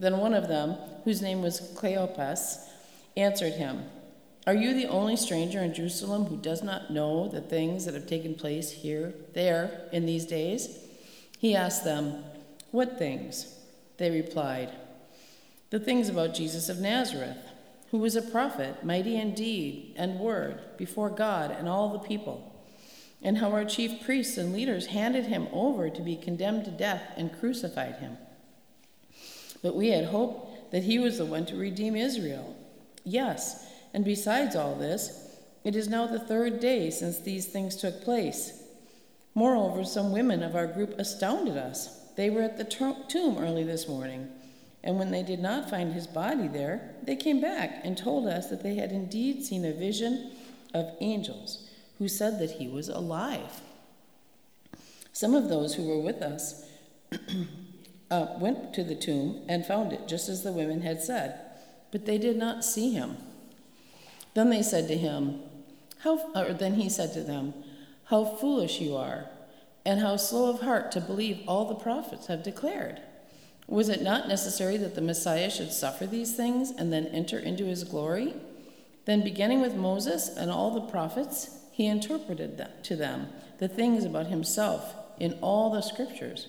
Then one of them, whose name was Cleopas, answered him, Are you the only stranger in Jerusalem who does not know the things that have taken place here, there, in these days? He asked them, What things? They replied, The things about Jesus of Nazareth, who was a prophet, mighty in deed and word before God and all the people, and how our chief priests and leaders handed him over to be condemned to death and crucified him. But we had hoped that he was the one to redeem Israel. Yes, and besides all this, it is now the third day since these things took place. Moreover, some women of our group astounded us. They were at the tomb early this morning, and when they did not find his body there, they came back and told us that they had indeed seen a vision of angels who said that he was alive. Some of those who were with us uh, went to the tomb and found it just as the women had said, but they did not see him. Then they said to him, how, or then he said to them, How foolish you are, and how slow of heart to believe all the prophets have declared. Was it not necessary that the Messiah should suffer these things and then enter into his glory? Then, beginning with Moses and all the prophets, he interpreted them, to them the things about himself in all the scriptures.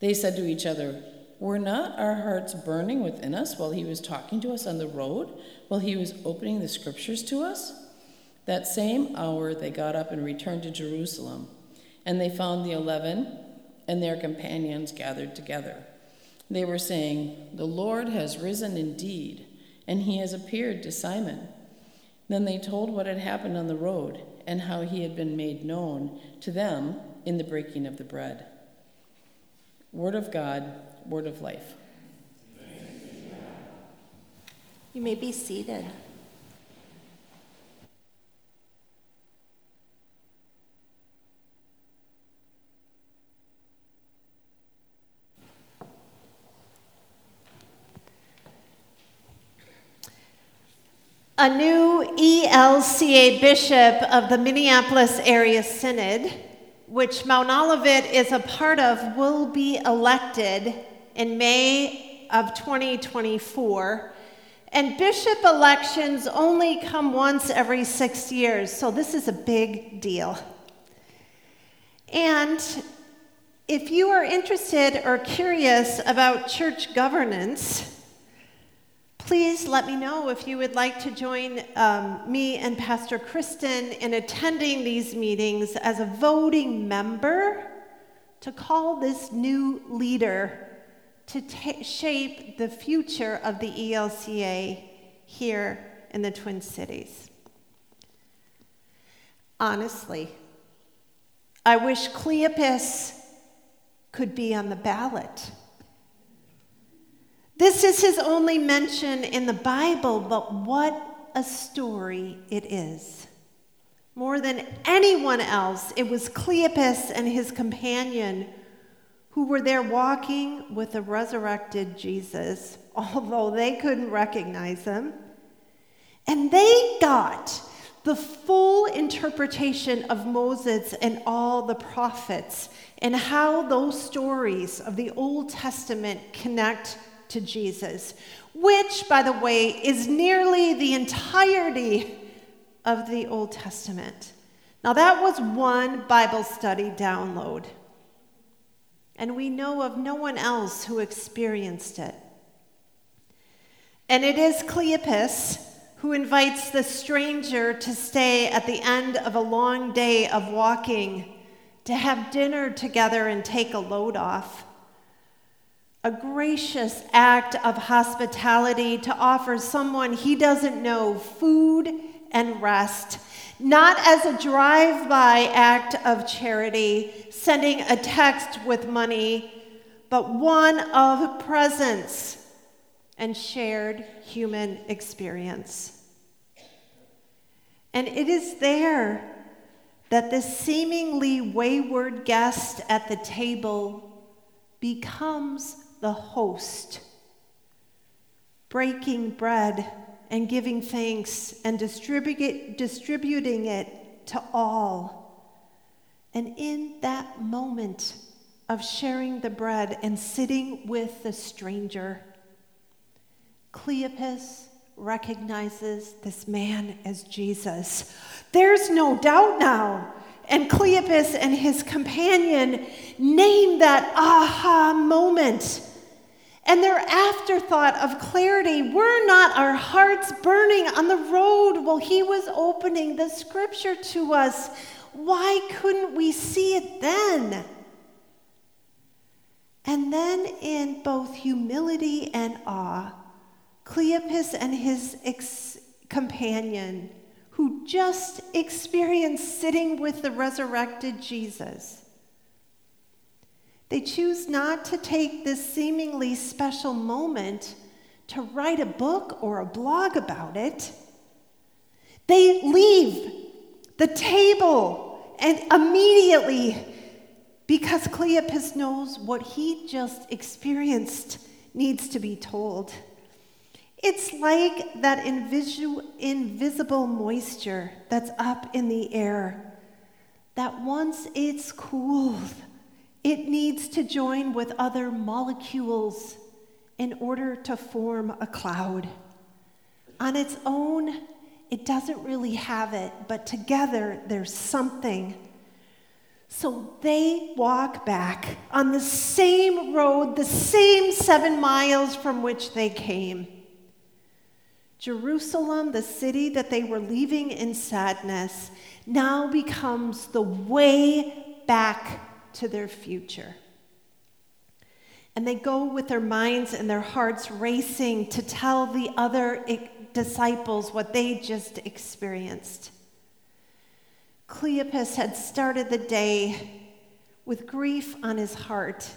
They said to each other, Were not our hearts burning within us while he was talking to us on the road, while he was opening the scriptures to us? That same hour they got up and returned to Jerusalem, and they found the eleven and their companions gathered together. They were saying, The Lord has risen indeed, and he has appeared to Simon. Then they told what had happened on the road and how he had been made known to them in the breaking of the bread. Word of God, word of life. You may be seated. A new ELCA bishop of the Minneapolis Area Synod which Mount Olivet is a part of, will be elected in May of 2024. And bishop elections only come once every six years, so this is a big deal. And if you are interested or curious about church governance, Please let me know if you would like to join um, me and Pastor Kristen in attending these meetings as a voting member to call this new leader to t- shape the future of the ELCA here in the Twin Cities. Honestly, I wish Cleopas could be on the ballot. This is his only mention in the Bible, but what a story it is. More than anyone else, it was Cleopas and his companion who were there walking with the resurrected Jesus, although they couldn't recognize him. And they got the full interpretation of Moses and all the prophets and how those stories of the Old Testament connect to Jesus, which, by the way, is nearly the entirety of the Old Testament. Now, that was one Bible study download. And we know of no one else who experienced it. And it is Cleopas who invites the stranger to stay at the end of a long day of walking, to have dinner together and take a load off. A gracious act of hospitality to offer someone he doesn't know food and rest, not as a drive by act of charity, sending a text with money, but one of presence and shared human experience. And it is there that the seemingly wayward guest at the table becomes the host, breaking bread and giving thanks and distribu- distributing it to all. And in that moment of sharing the bread and sitting with the stranger, Cleopas recognizes this man as Jesus. There's no doubt now. And Cleopas and his companion name that aha moment. And their afterthought of clarity were not our hearts burning on the road while he was opening the scripture to us. Why couldn't we see it then? And then, in both humility and awe, Cleopas and his ex- companion, who just experienced sitting with the resurrected Jesus, they choose not to take this seemingly special moment to write a book or a blog about it. They leave the table and immediately, because Cleopas knows what he just experienced needs to be told. It's like that invisu- invisible moisture that's up in the air, that once it's cooled, it needs to join with other molecules in order to form a cloud. On its own, it doesn't really have it, but together there's something. So they walk back on the same road, the same seven miles from which they came. Jerusalem, the city that they were leaving in sadness, now becomes the way back to their future. And they go with their minds and their hearts racing to tell the other disciples what they just experienced. Cleopas had started the day with grief on his heart,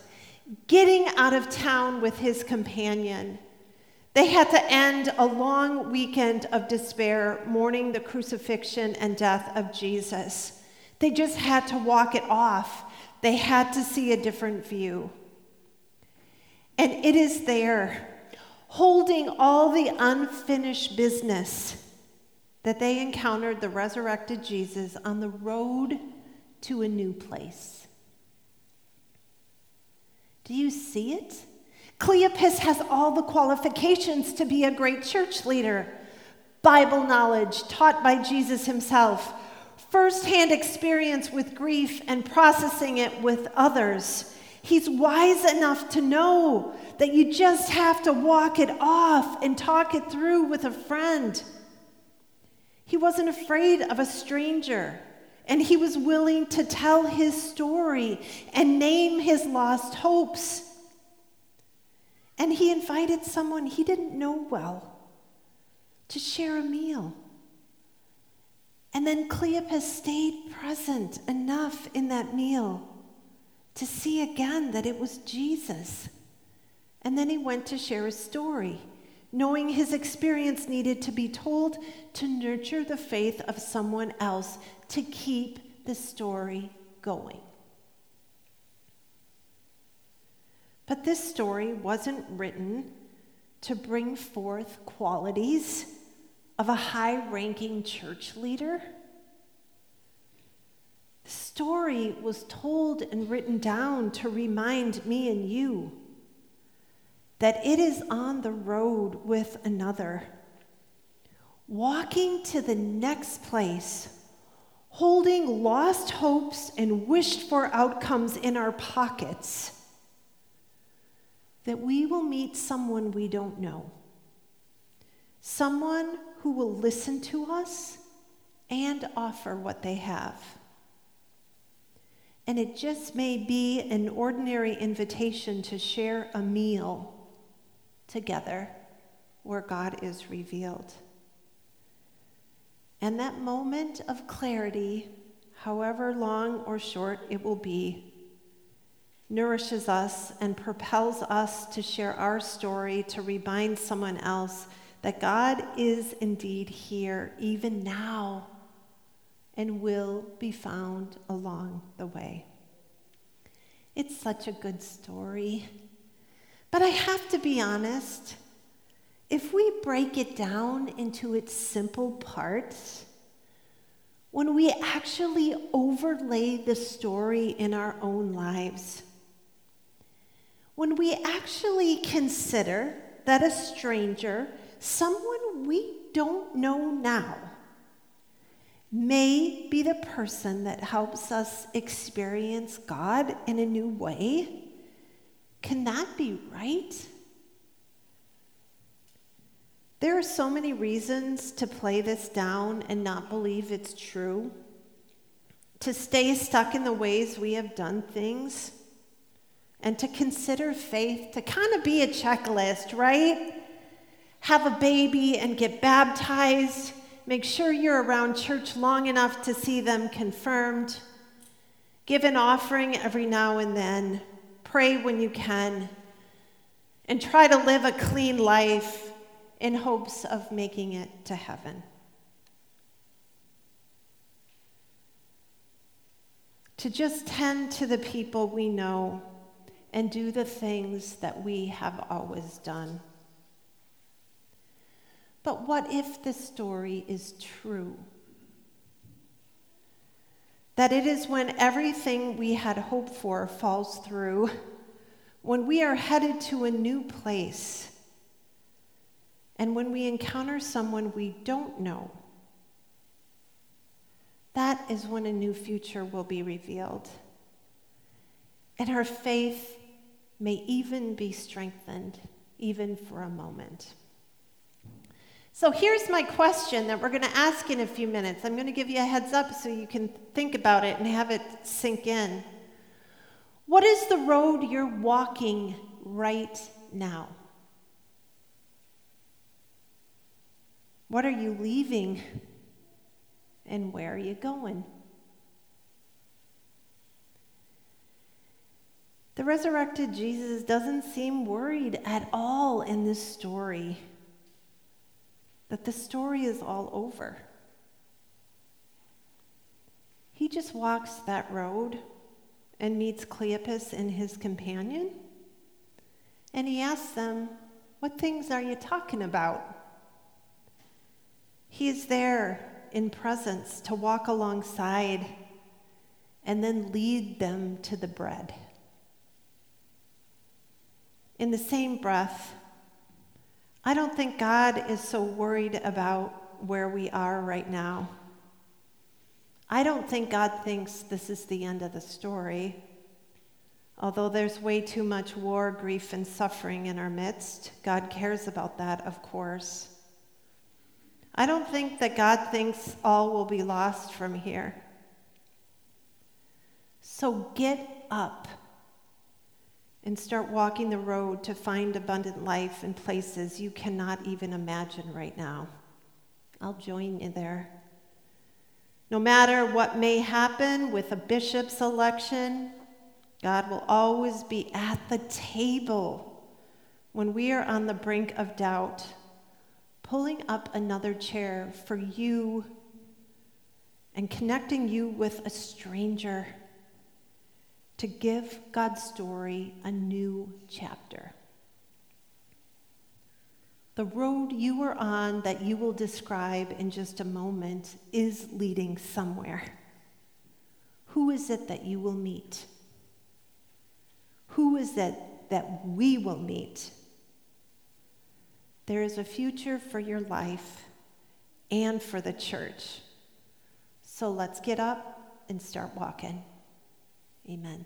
getting out of town with his companion they had to end a long weekend of despair mourning the crucifixion and death of Jesus. They just had to walk it off. They had to see a different view. And it is there, holding all the unfinished business, that they encountered the resurrected Jesus on the road to a new place. Do you see it? Cleopas has all the qualifications to be a great church leader Bible knowledge taught by Jesus himself, firsthand experience with grief and processing it with others. He's wise enough to know that you just have to walk it off and talk it through with a friend. He wasn't afraid of a stranger, and he was willing to tell his story and name his lost hopes. And he invited someone he didn't know well to share a meal. And then Cleopas stayed present enough in that meal to see again that it was Jesus. And then he went to share his story, knowing his experience needed to be told to nurture the faith of someone else to keep the story going. But this story wasn't written to bring forth qualities of a high ranking church leader. The story was told and written down to remind me and you that it is on the road with another, walking to the next place, holding lost hopes and wished for outcomes in our pockets that we will meet someone we don't know, someone who will listen to us and offer what they have. And it just may be an ordinary invitation to share a meal together where God is revealed. And that moment of clarity, however long or short it will be, nourishes us and propels us to share our story to remind someone else that God is indeed here, even now, and will be found along the way. It's such a good story. But I have to be honest, if we break it down into its simple parts, when we actually overlay the story in our own lives, when we actually consider that a stranger, someone we don't know now, may be the person that helps us experience God in a new way, can that be right? There are so many reasons to play this down and not believe it's true, to stay stuck in the ways we have done things, and to consider faith to kind of be a checklist, right? Have a baby and get baptized, make sure you're around church long enough to see them confirmed, give an offering every now and then pray when you can, and try to live a clean life in hopes of making it to heaven. To just tend to the people we know and do the things that we have always done. But what if this story is true? That it is when everything we had hoped for falls through, when we are headed to a new place, and when we encounter someone we don't know. That is when a new future will be revealed. And our faith may even be strengthened, even for a moment. So here's my question that we're going to ask in a few minutes. I'm going to give you a heads up so you can think about it and have it sink in. What is the road you're walking right now? What are you leaving? And where are you going? The resurrected Jesus doesn't seem worried at all in this story that the story is all over. He just walks that road and meets Cleopas and his companion, and he asks them, What things are you talking about? He is there in presence to walk alongside and then lead them to the bread. In the same breath, I don't think God is so worried about where we are right now. I don't think God thinks this is the end of the story. Although there's way too much war, grief, and suffering in our midst, God cares about that, of course. I don't think that God thinks all will be lost from here. So get up and start walking the road to find abundant life in places you cannot even imagine right now. I'll join you there. No matter what may happen with a bishop's election, God will always be at the table when we are on the brink of doubt, pulling up another chair for you and connecting you with a stranger to give God's story a new chapter. The road you are on that you will describe in just a moment is leading somewhere. Who is it that you will meet? Who is it that we will meet? There is a future for your life and for the church. So let's get up and start walking. Amen.